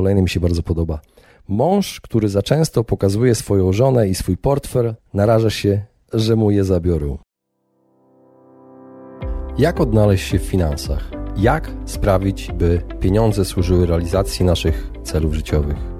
kolejny mi się bardzo podoba. Mąż, który za często pokazuje swoją żonę i swój portfel, naraża się, że mu je zabiorą. Jak odnaleźć się w finansach? Jak sprawić, by pieniądze służyły realizacji naszych celów życiowych?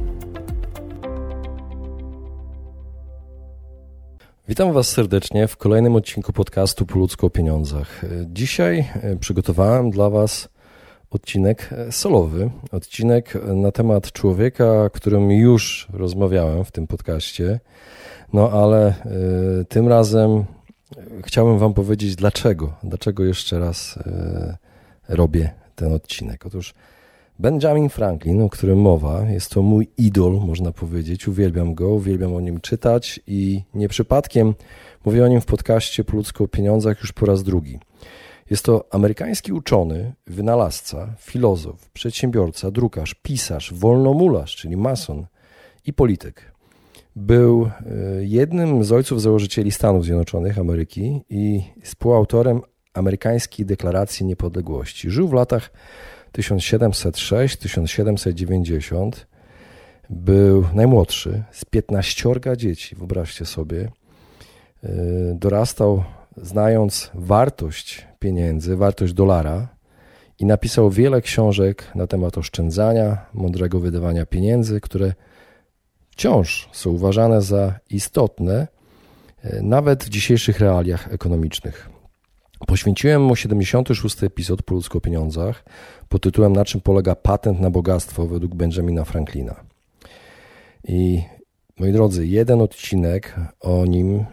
Witam Was serdecznie w kolejnym odcinku podcastu Po ludzku o pieniądzach. Dzisiaj e, przygotowałem dla Was odcinek e, solowy, odcinek na temat człowieka, którym już rozmawiałem w tym podcaście. No ale y, tym razem chciałbym Wam powiedzieć dlaczego, dlaczego jeszcze raz y, robię ten odcinek. Otóż Benjamin Franklin, o którym mowa, jest to mój idol, można powiedzieć. Uwielbiam go, uwielbiam o nim czytać i nie przypadkiem mówię o nim w podcaście po ludzko o pieniądzach już po raz drugi. Jest to amerykański uczony, wynalazca, filozof, przedsiębiorca, drukarz, pisarz, wolnomularz, czyli mason i polityk. Był e, jednym z ojców założycieli Stanów Zjednoczonych Ameryki i współautorem amerykańskiej deklaracji niepodległości. Żył w latach 1706-1790. Był najmłodszy z 15 dzieci, wyobraźcie sobie. E, dorastał znając wartość pieniędzy, wartość dolara i napisał wiele książek na temat oszczędzania, mądrego wydawania pieniędzy, które wciąż są uważane za istotne, e, nawet w dzisiejszych realiach ekonomicznych. Poświęciłem mu 76. epizod po ludzko pieniądzach pod tytułem Na czym polega patent na bogactwo według Benjamina Franklina. I moi drodzy, jeden odcinek o nim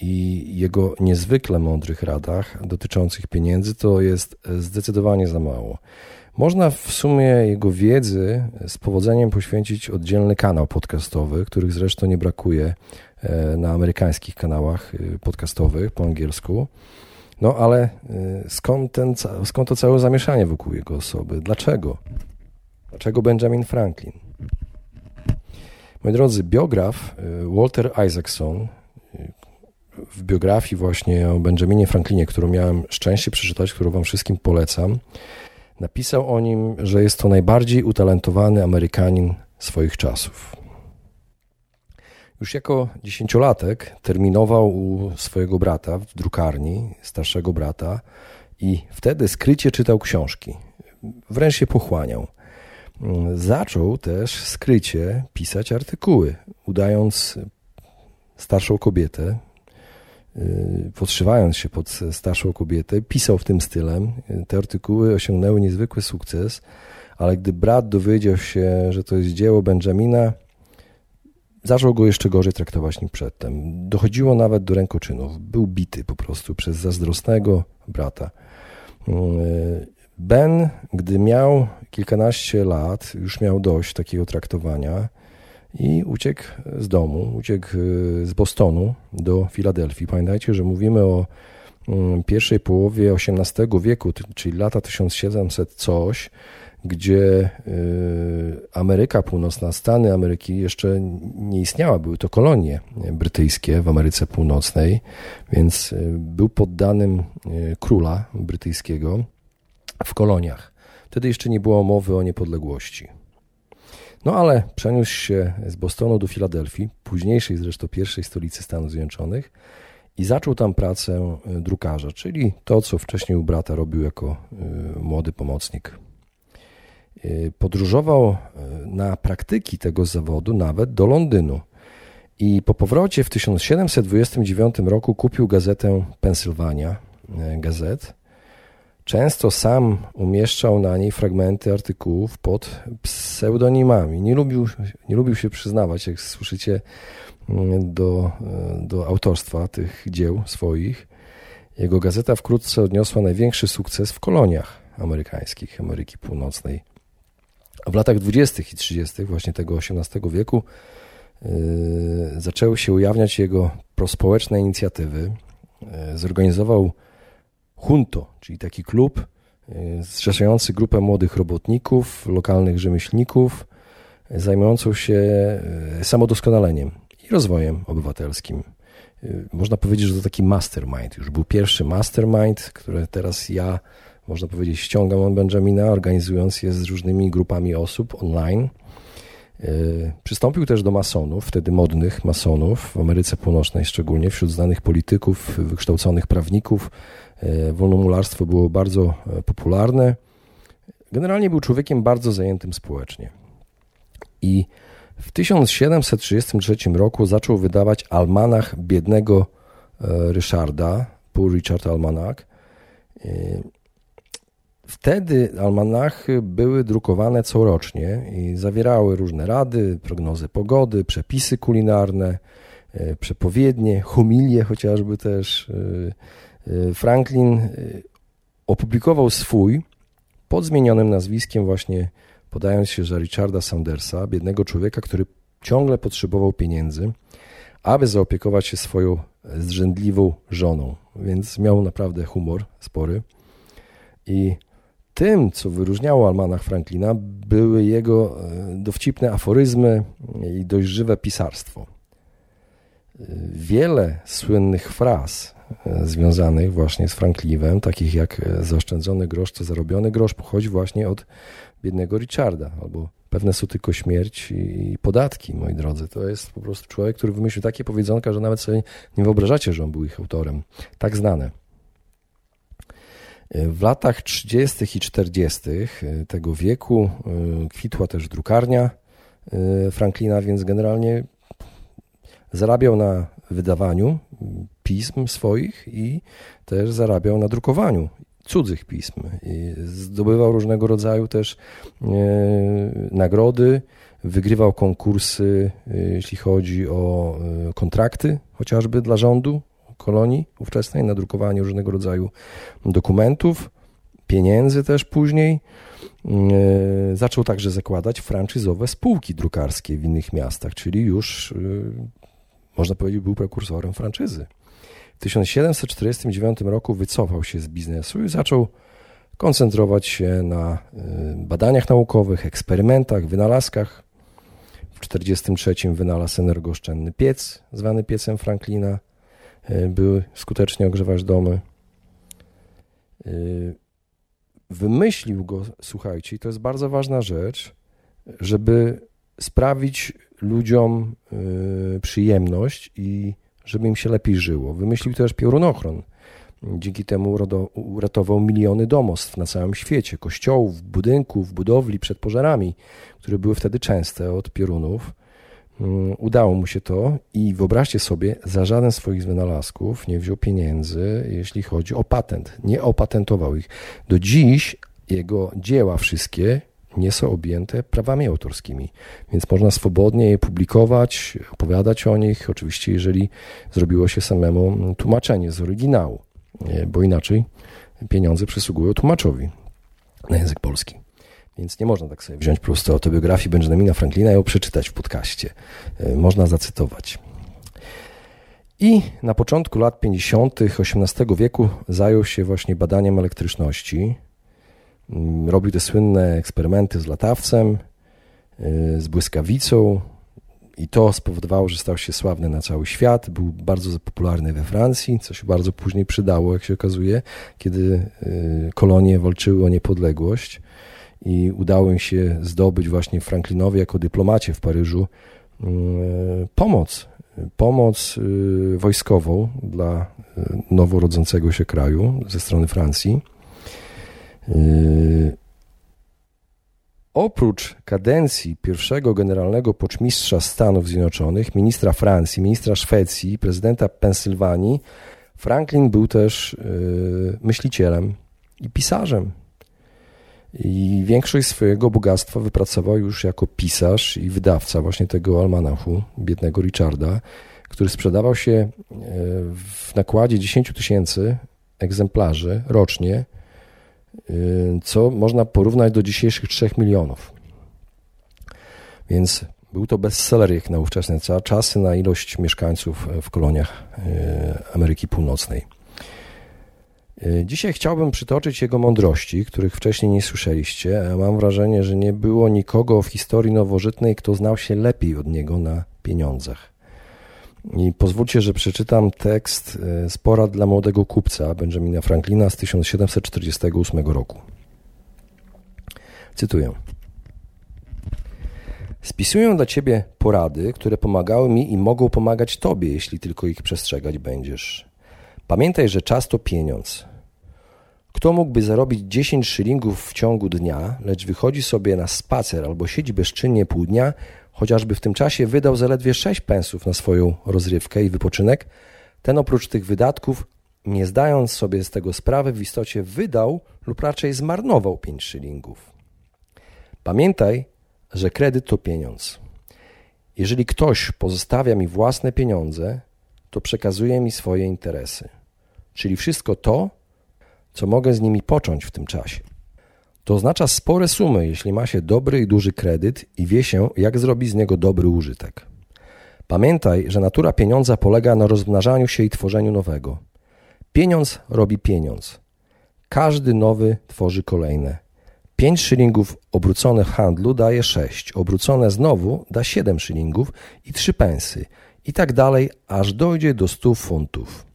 i jego niezwykle mądrych radach dotyczących pieniędzy to jest zdecydowanie za mało. Można w sumie jego wiedzy z powodzeniem poświęcić oddzielny kanał podcastowy, których zresztą nie brakuje e, na amerykańskich kanałach e, podcastowych po angielsku. No ale e, skąd, ten, skąd to całe zamieszanie wokół jego osoby? Dlaczego? Dlaczego Benjamin Franklin? Moi drodzy, biograf Walter Isaacson w biografii właśnie o Benjaminie Franklinie, którą miałem szczęście przeczytać, którą Wam wszystkim polecam, Napisał o nim, że jest to najbardziej utalentowany Amerykanin swoich czasów. Już jako dziesięciolatek terminował u swojego brata w drukarni, starszego brata, i wtedy skrycie czytał książki. Wręcz się pochłaniał. Zaczął też skrycie pisać artykuły, udając starszą kobietę, Y, podszywając się pod starszą kobietę, pisał w tym stylem. Te artykuły osiągnęły niezwykły sukces, ale gdy brat dowiedział się, że to jest dzieło Benjamina, zaczął go jeszcze gorzej traktować niż przedtem. Dochodziło nawet do rękoczynów. Był bity po prostu przez zazdrosnego brata. Ben, gdy miał kilkanaście lat, już miał dość takiego traktowania i uciekł z domu, uciekł y, z Bostonu do Filadelfii. Pamiętajcie, że mówimy o mm, pierwszej połowie XVIII wieku, czyli lata 1700 coś, gdzie y, Ameryka Północna, Stany Ameryki jeszcze nie istniała, były to kolonie brytyjskie w Ameryce Północnej, więc y, był poddanym króla brytyjskiego w koloniach. Wtedy jeszcze nie było mowy o niepodległości. No ale przeniósł się z Bostonu do Filadelfii, późniejszej zresztą pierwszej stolicy Stanów Zjednoczonych i zaczął tam pracę drukarza, czyli to, co wcześniej u brata robił jako młody pomocnik. E, podróżował na praktyki tego zawodu nawet do Londynu. I po powrocie w 1729 roku kupił gazetę Pennsylvania Gazette Często sam umieszczał na niej fragmenty artykułów pod pseudonimami. Nie lubił, nie lubił się przyznawać, jak słyszycie, do, do autorstwa tych dzieł swoich. Jego gazeta wkrótce odniosła największy sukces w koloniach amerykańskich, Ameryki Północnej. W latach 20. i 30. właśnie tego XVIII wieku yy, zaczęły się ujawniać jego prospołeczne inicjatywy. Zorganizował Junto, czyli taki klub zrzeszający grupę młodych robotników, lokalnych rzemieślników, zajmującą się samodoskonaleniem i rozwojem obywatelskim. Można powiedzieć, że to taki mastermind. Już był pierwszy mastermind, który teraz ja, można powiedzieć, ściągam od Benjamina, organizując je z różnymi grupami osób online. Przystąpił też do masonów, wtedy modnych masonów w Ameryce Północnej, szczególnie wśród znanych polityków, wykształconych prawników. Wolnomularstwo było bardzo popularne. Generalnie był człowiekiem bardzo zajętym społecznie. I w 1733 roku zaczął wydawać almanach biednego e, Ryszarda, Poor Richard Almanach. E, wtedy almanachy były drukowane corocznie i zawierały różne rady, prognozy pogody, przepisy kulinarne, e, przepowiednie, homilie chociażby też. Franklin opublikował swój pod zmienionym nazwiskiem właśnie podając się za Richarda Sandersa, biednego człowieka, który ciągle potrzebował pieniędzy, aby zaopiekować się swoją zrzędliwą żoną. Więc miał naprawdę humor spory. I tym, co wyróżniało Almanach Franklina, były jego e, dowcipne aforyzmy i dość żywe pisarstwo. Wiele słynnych fraz e, związanych właśnie z Franklinem, takich jak e, zaoszczędzony grosz to zarobiony grosz, pochodzi właśnie od biednego Richarda, albo pewne są tylko śmierć i podatki, moi drodzy. To jest po prostu człowiek, który wymyślił takie powiedzonka, że nawet sobie nie wyobrażacie, że on był ich autorem. Tak znane. W latach 30. i 40. tego wieku e, kwitła też drukarnia e, Franklina, więc generalnie zarabiał na wydawaniu pism swoich i też zarabiał na drukowaniu cudzych pism. I zdobywał różnego rodzaju też e, nagrody, wygrywał konkursy, e, jeśli chodzi o e, kontrakty, chociażby dla rządu kolonii ówczesnej, na drukowanie różnego rodzaju dokumentów, pieniędzy też później. Zaczął także zakładać franczyzowe spółki drukarskie w innych miastach, czyli już można powiedzieć, był prekursorem franczyzy. 1749 roku wycofał się z biznesu i zaczął koncentrować się na y, badaniach naukowych, eksperymentach, wynalazkach. W 1943 wynalazł energooszczędny piec, zwany piecem Franklina, by skutecznie ogrzewać domy. Y, wymyślił go, słuchajcie, to jest bardzo ważna rzecz, żeby sprawić ludziom przyjemność i żeby im się lepiej żyło. Wymyślił też piorunochron. Dzięki temu uratował miliony domostw na całym świecie, kościołów, budynków, budowli przed pożarami, które były wtedy częste od piorunów. Mm, udało mu się to i wyobraźcie sobie, za żaden z swoich wynalazków nie wziął pieniędzy, jeśli chodzi o patent. Nie opatentował ich. Do dziś jego dzieła wszystkie nie są objęte prawami autorskimi, więc można swobodnie je publikować, opowiadać o nich, oczywiście jeżeli zrobiło się samemu tłumaczenie z oryginału, bo inaczej pieniądze przysługują tłumaczowi na język polski. Więc nie można tak sobie wziąć po prostu autobiografii Benjamina Franklina i ją przeczytać w podcaście. E, można zacytować. I na początku lat 50. XVIII wieku zajął się właśnie badaniem elektryczności, Mm, robił te słynne eksperymenty z latawcem, y, z błyskawicą i to spowodowało, że stał się sławny na cały świat. Był bardzo popularny we Francji, co się bardzo później przydało, jak się okazuje, kiedy y, kolonie walczyły o niepodległość i udało im się zdobyć właśnie Franklinowi jako dyplomacie w Paryżu y, pomoc, pomoc wojskową dla noworodzącego się kraju ze strony Francji. Oprócz kadencji pierwszego generalnego poczmistrza Stanów Zjednoczonych, ministra Francji, ministra Szwecji, prezydenta Pensylwanii, Franklin był też myślicielem i pisarzem. I większość swojego bogactwa wypracował już jako pisarz i wydawca właśnie tego almanachu biednego Richarda, który sprzedawał się yy, w nakładzie 10 tysięcy egzemplarzy rocznie Y, co można porównać do dzisiejszych 3 milionów. Więc Był to bestseller jak na ówczesne czasy na ilość mieszkańców w koloniach e, Ameryki Północnej. E, dzisiaj chciałbym przytoczyć jego mądrości, których wcześniej nie słyszeliście, a mam wrażenie, że nie było nikogo w historii nowożytnej, kto znał się lepiej od niego na pieniądzach. I pozwólcie, że przeczytam tekst e, z porad dla młodego kupca Benjamina Franklina z 1748 roku. Cytuję. Spisuję dla ciebie porady, które pomagały mi i mogą pomagać tobie, jeśli tylko ich przestrzegać będziesz. Pamiętaj, że czas to pieniądz. Kto mógłby zarobić 10 szylingów w ciągu dnia, lecz wychodzi sobie na spacer albo siedzi bezczynnie pół dnia, chociażby w tym czasie wydał zaledwie 6 pensów na swoją rozrywkę i wypoczynek, ten oprócz tych wydatków, nie zdając sobie z tego sprawy, w istocie wydał lub raczej zmarnował 5 szylingów. Pamiętaj, że kredyt to pieniądz. Jeżeli ktoś pozostawia mi własne pieniądze, to przekazuje mi swoje interesy, czyli wszystko to, co mogę z nimi począć w tym czasie. To oznacza spore sumy, jeśli ma się dobry i duży kredyt i wie się, jak zrobić z niego dobry użytek. Pamiętaj, że natura pieniądza polega na rozmnażaniu się i tworzeniu nowego. Pieniądz robi pieniądz. Każdy nowy tworzy kolejne. 5 szylingów obrócone w handlu daje 6, obrócone znowu da 7 szylingów i 3 pensy i tak dalej, aż dojdzie do 100 funtów.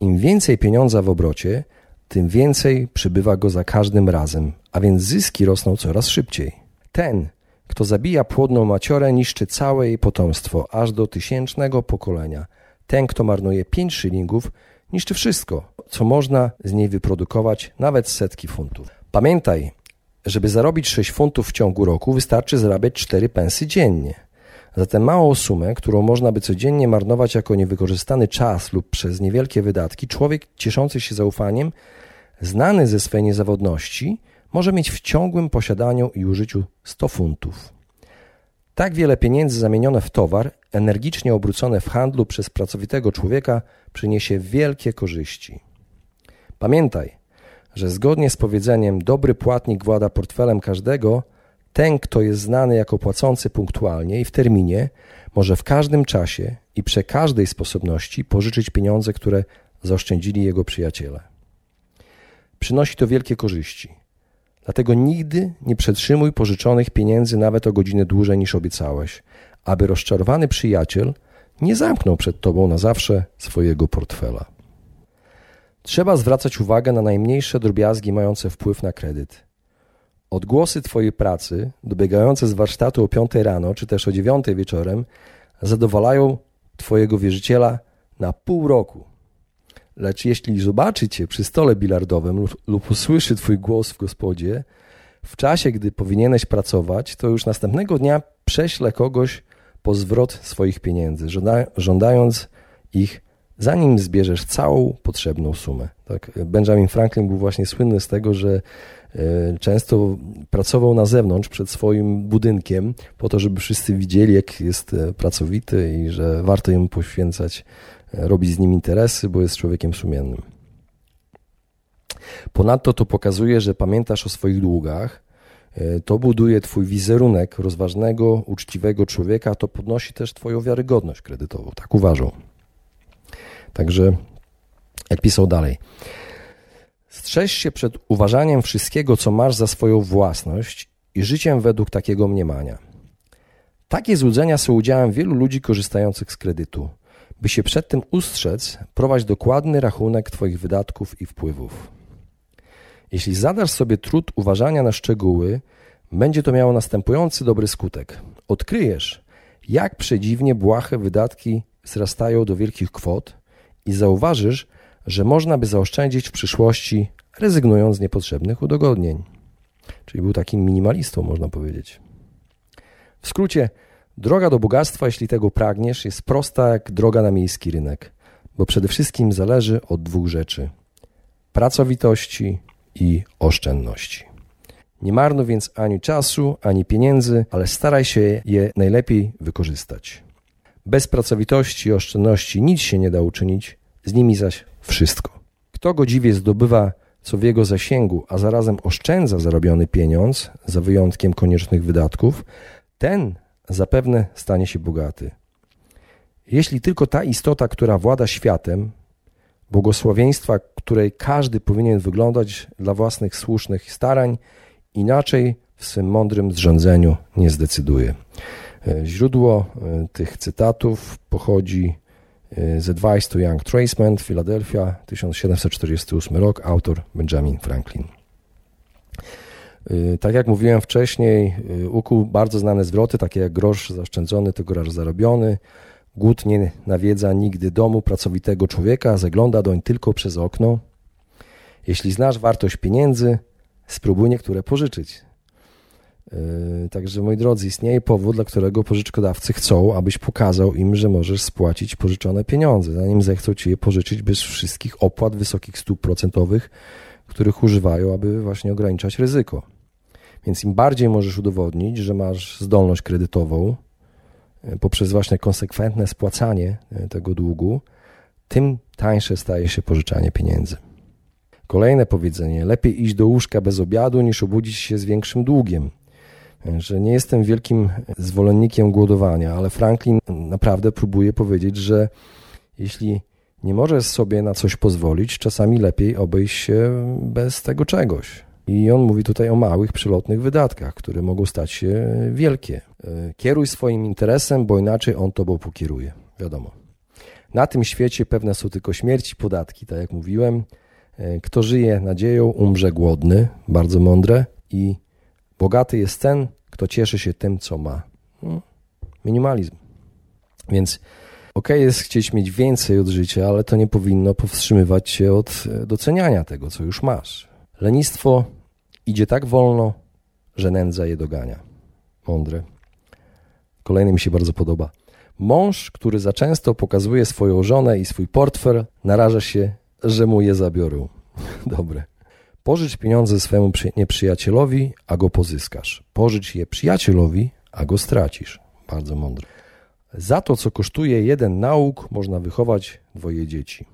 Im więcej pieniądza w obrocie, tym więcej przybywa go za każdym razem, a więc zyski rosną coraz szybciej. Ten, kto zabija płodną maciorę, niszczy całe jej potomstwo, aż do tysięcznego pokolenia. Ten, kto marnuje 5 szylingów, niszczy wszystko, co można z niej wyprodukować, nawet setki funtów. Pamiętaj, żeby zarobić 6 funtów w ciągu roku, wystarczy zarabiać 4 pensy dziennie. Zatem małą sumę, którą można by codziennie marnować jako niewykorzystany czas lub przez niewielkie wydatki, człowiek cieszący się zaufaniem, znany ze swej niezawodności, może mieć w ciągłym posiadaniu i użyciu 100 funtów. Tak wiele pieniędzy zamienione w towar, energicznie obrócone w handlu przez pracowitego człowieka, przyniesie wielkie korzyści. Pamiętaj, że zgodnie z powiedzeniem dobry płatnik włada portfelem każdego, ten, kto jest znany jako płacący punktualnie i w terminie, może w każdym czasie i przy każdej sposobności pożyczyć pieniądze, które zaoszczędzili jego przyjaciele. Przynosi to wielkie korzyści. Dlatego nigdy nie przetrzymuj pożyczonych pieniędzy nawet o godzinę dłużej niż obiecałeś, aby rozczarowany przyjaciel nie zamknął przed tobą na zawsze swojego portfela. Trzeba zwracać uwagę na najmniejsze drobiazgi mające wpływ na kredyt. Odgłosy Twojej pracy, dobiegające z warsztatu o 5 rano czy też o 9 wieczorem, zadowalają Twojego wierzyciela na pół roku. Lecz jeśli zobaczy Cię przy stole bilardowym lub, lub usłyszy Twój głos w gospodzie, w czasie, gdy powinieneś pracować, to już następnego dnia prześle kogoś po zwrot swoich pieniędzy, żąda, żądając ich zanim zbierzesz całą potrzebną sumę. Tak? Benjamin Franklin był właśnie słynny z tego, że e, często pracował na zewnątrz przed swoim budynkiem po to, żeby wszyscy widzieli, jak jest e, pracowity i że warto jemu poświęcać, e, robić z nim interesy, bo jest człowiekiem sumiennym. Ponadto to pokazuje, że pamiętasz o swoich długach, to buduje Twój wizerunek rozważnego, uczciwego człowieka, to podnosi też Twoją wiarygodność kredytową. Tak uważam. Także, jak pisał dalej, strzeż się przed uważaniem wszystkiego, co masz za swoją własność i życiem według takiego mniemania. Takie złudzenia są udziałem wielu ludzi korzystających z kredytu. By się przed tym ustrzec, prowadź dokładny rachunek Twoich wydatków i wpływów. Jeśli zadasz sobie trud uważania na szczegóły, będzie to miało następujący dobry skutek. Odkryjesz, jak przedziwnie błahe wydatki wzrastają do wielkich kwot, i zauważysz, że można by zaoszczędzić w przyszłości, rezygnując z niepotrzebnych udogodnień. Czyli był takim minimalistą, można powiedzieć. W skrócie, droga do bogactwa, jeśli tego pragniesz, jest prosta jak droga na miejski rynek, bo przede wszystkim zależy od dwóch rzeczy: pracowitości i oszczędności. Nie marnuj więc ani czasu, ani pieniędzy, ale staraj się je najlepiej wykorzystać. Bez pracowitości i oszczędności nic się nie da uczynić, z nimi zaś wszystko. Kto godziwie zdobywa co w jego zasięgu, a zarazem oszczędza zarobiony pieniądz, za wyjątkiem koniecznych wydatków, ten zapewne stanie się bogaty. Jeśli tylko ta istota, która włada światem, błogosławieństwa, której każdy powinien wyglądać dla własnych słusznych starań, inaczej w swym mądrym zrządzeniu nie zdecyduje. E, źródło e, tych cytatów pochodzi e, z Advice to Young Tradesmen, Philadelphia, 1748 rok, autor Benjamin Franklin. Tak jak mówiłem wcześniej, ukuł bardzo znane zwroty, takie jak grosz zaoszczędzony to grosz zarobiony, głód nie nawiedza nigdy domu pracowitego człowieka, zagląda doń tylko przez okno. Jeśli znasz wartość pieniędzy, spróbuj niektóre pożyczyć. Yy, także moi drodzy, istnieje powód, dla którego pożyczkodawcy chcą, abyś pokazał im, że możesz spłacić pożyczone pieniądze, zanim zechcą ci je pożyczyć bez wszystkich opłat wysokich stóp procentowych, których używają, aby właśnie ograniczać ryzyko. Więc im bardziej możesz udowodnić, że masz zdolność kredytową yy, poprzez właśnie konsekwentne spłacanie yy, tego długu, tym tańsze staje się pożyczanie pieniędzy. Kolejne powiedzenie: lepiej iść do łóżka bez obiadu niż obudzić się z większym długiem że nie jestem wielkim zwolennikiem głodowania, ale Franklin naprawdę próbuje powiedzieć, że jeśli nie możesz sobie na coś pozwolić, czasami lepiej obejść się bez tego czegoś. I on mówi tutaj o małych, przylotnych wydatkach, które mogą stać się wielkie. E, kieruj swoim interesem, bo inaczej on tobą pokieruje. Wiadomo. Na tym świecie pewne są tylko śmierć i podatki, tak jak mówiłem. E, kto żyje nadzieją, umrze głodny, bardzo mądre. I Bogaty jest ten, kto cieszy się tym, co ma. No, minimalizm. Więc ok, jest chcieć mieć więcej od życia, ale to nie powinno powstrzymywać cię od e, doceniania tego, co już masz. Lenistwo idzie tak wolno, że nędza je dogania. Mądre. Kolejny mi się bardzo podoba. Mąż, który za często pokazuje swoją żonę i swój portfel, naraża się, że mu je zabiorą. Dobre. Pożycz pieniądze swemu nieprzyjacielowi, a go pozyskasz. Pożycz je przyjacielowi, a go stracisz. Bardzo mądre. Za to, co kosztuje jeden nauk, można wychować dwoje dzieci.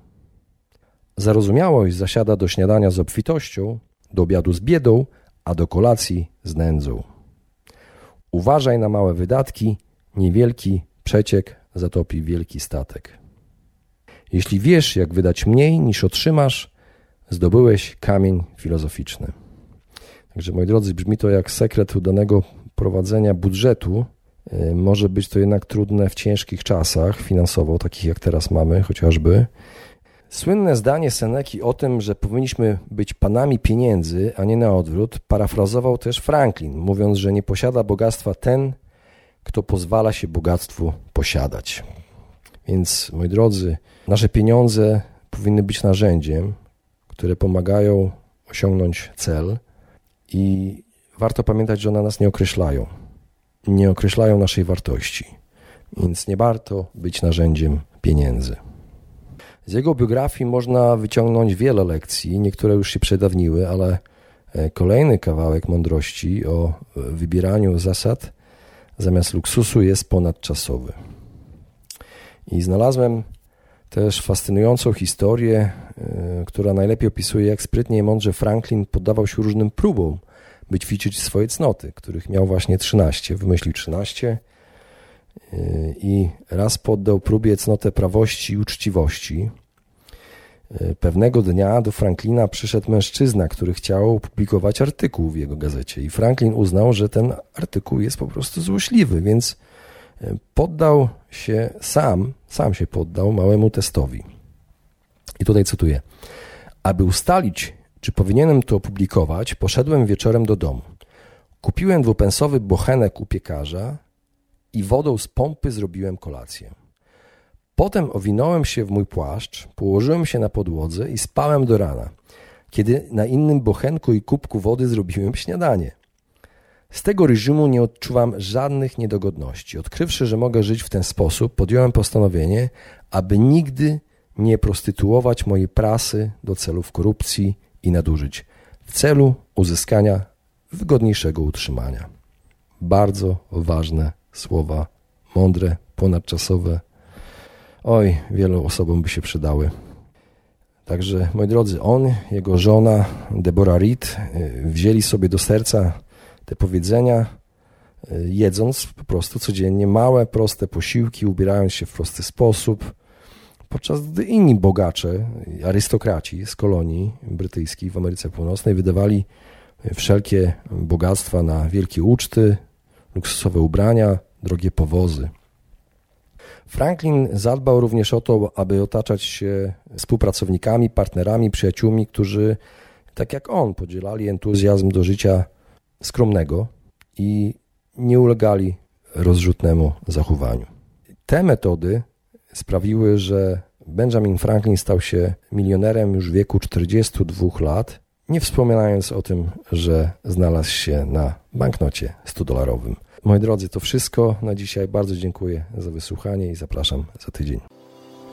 Zarozumiałość zasiada do śniadania z obfitością, do obiadu z biedą, a do kolacji z nędzą. Uważaj na małe wydatki, niewielki przeciek zatopi wielki statek. Jeśli wiesz, jak wydać mniej niż otrzymasz, zdobyłeś kamień filozoficzny. Także moi drodzy, brzmi to jak sekret udanego prowadzenia budżetu. Y, może być to jednak trudne w ciężkich czasach finansowo, takich jak teraz mamy chociażby. Słynne zdanie Seneki o tym, że powinniśmy być panami pieniędzy, a nie na odwrót, parafrazował też Franklin, mówiąc, że nie posiada bogactwa ten, kto pozwala się bogactwu posiadać. Więc, moi drodzy, nasze pieniądze powinny być narzędziem, które pomagają osiągnąć cel i warto pamiętać, że one nas nie określają. Nie określają naszej wartości, więc nie warto być narzędziem pieniędzy. Z jego biografii można wyciągnąć wiele lekcji, niektóre już się przedawniły, ale e, kolejny kawałek mądrości o e, wybieraniu zasad zamiast luksusu jest ponadczasowy. I znalazłem też fascynującą historię, y, która najlepiej opisuje, jak sprytnie i mądrze Franklin poddawał się różnym próbom, by ćwiczyć swoje cnoty, których miał właśnie 13. Wymyślił 13 y, i raz poddał próbie cnotę prawości i uczciwości. Y, pewnego dnia do Franklina przyszedł mężczyzna, który chciał publikować artykuł w jego gazecie i Franklin uznał, że ten artykuł jest po prostu złośliwy, więc poddał się sam, sam się poddał małemu testowi. I tutaj cytuję. Aby ustalić, czy powinienem to opublikować, poszedłem wieczorem do domu. Kupiłem dwupensowy bochenek u piekarza i wodą z pompy zrobiłem kolację. Potem owinąłem się w mój płaszcz, położyłem się na podłodze i spałem do rana, kiedy na innym bochenku i kubku wody zrobiłem śniadanie. Z tego reżimu nie odczuwam żadnych niedogodności. Odkrywszy, że mogę żyć w ten sposób, podjąłem postanowienie, aby nigdy nie prostytuować mojej prasy do celów korupcji i nadużyć, w celu uzyskania wygodniejszego utrzymania. Bardzo ważne słowa, mądre, ponadczasowe. Oj, wielu osobom by się przydały. Także, moi drodzy, on, jego żona Deborah Reed y, wzięli sobie do serca te powiedzenia jedząc po prostu codziennie małe, proste posiłki, ubierając się w prosty sposób, podczas gdy inni bogacze, arystokraci z kolonii brytyjskiej w Ameryce Północnej wydawali wszelkie bogactwa na wielkie uczty, luksusowe ubrania, drogie powozy. Franklin zadbał również o to, aby otaczać się współpracownikami, partnerami, przyjaciółmi, którzy, tak jak on, podzielali entuzjazm do życia skromnego i nie ulegali rozrzutnemu zachowaniu. Te metody sprawiły, że Benjamin Franklin stał się milionerem już w wieku 42 lat, nie wspominając o tym, że znalazł się na banknocie 100-dolarowym. Moi drodzy, to wszystko na dzisiaj. Bardzo dziękuję za wysłuchanie i zapraszam za tydzień.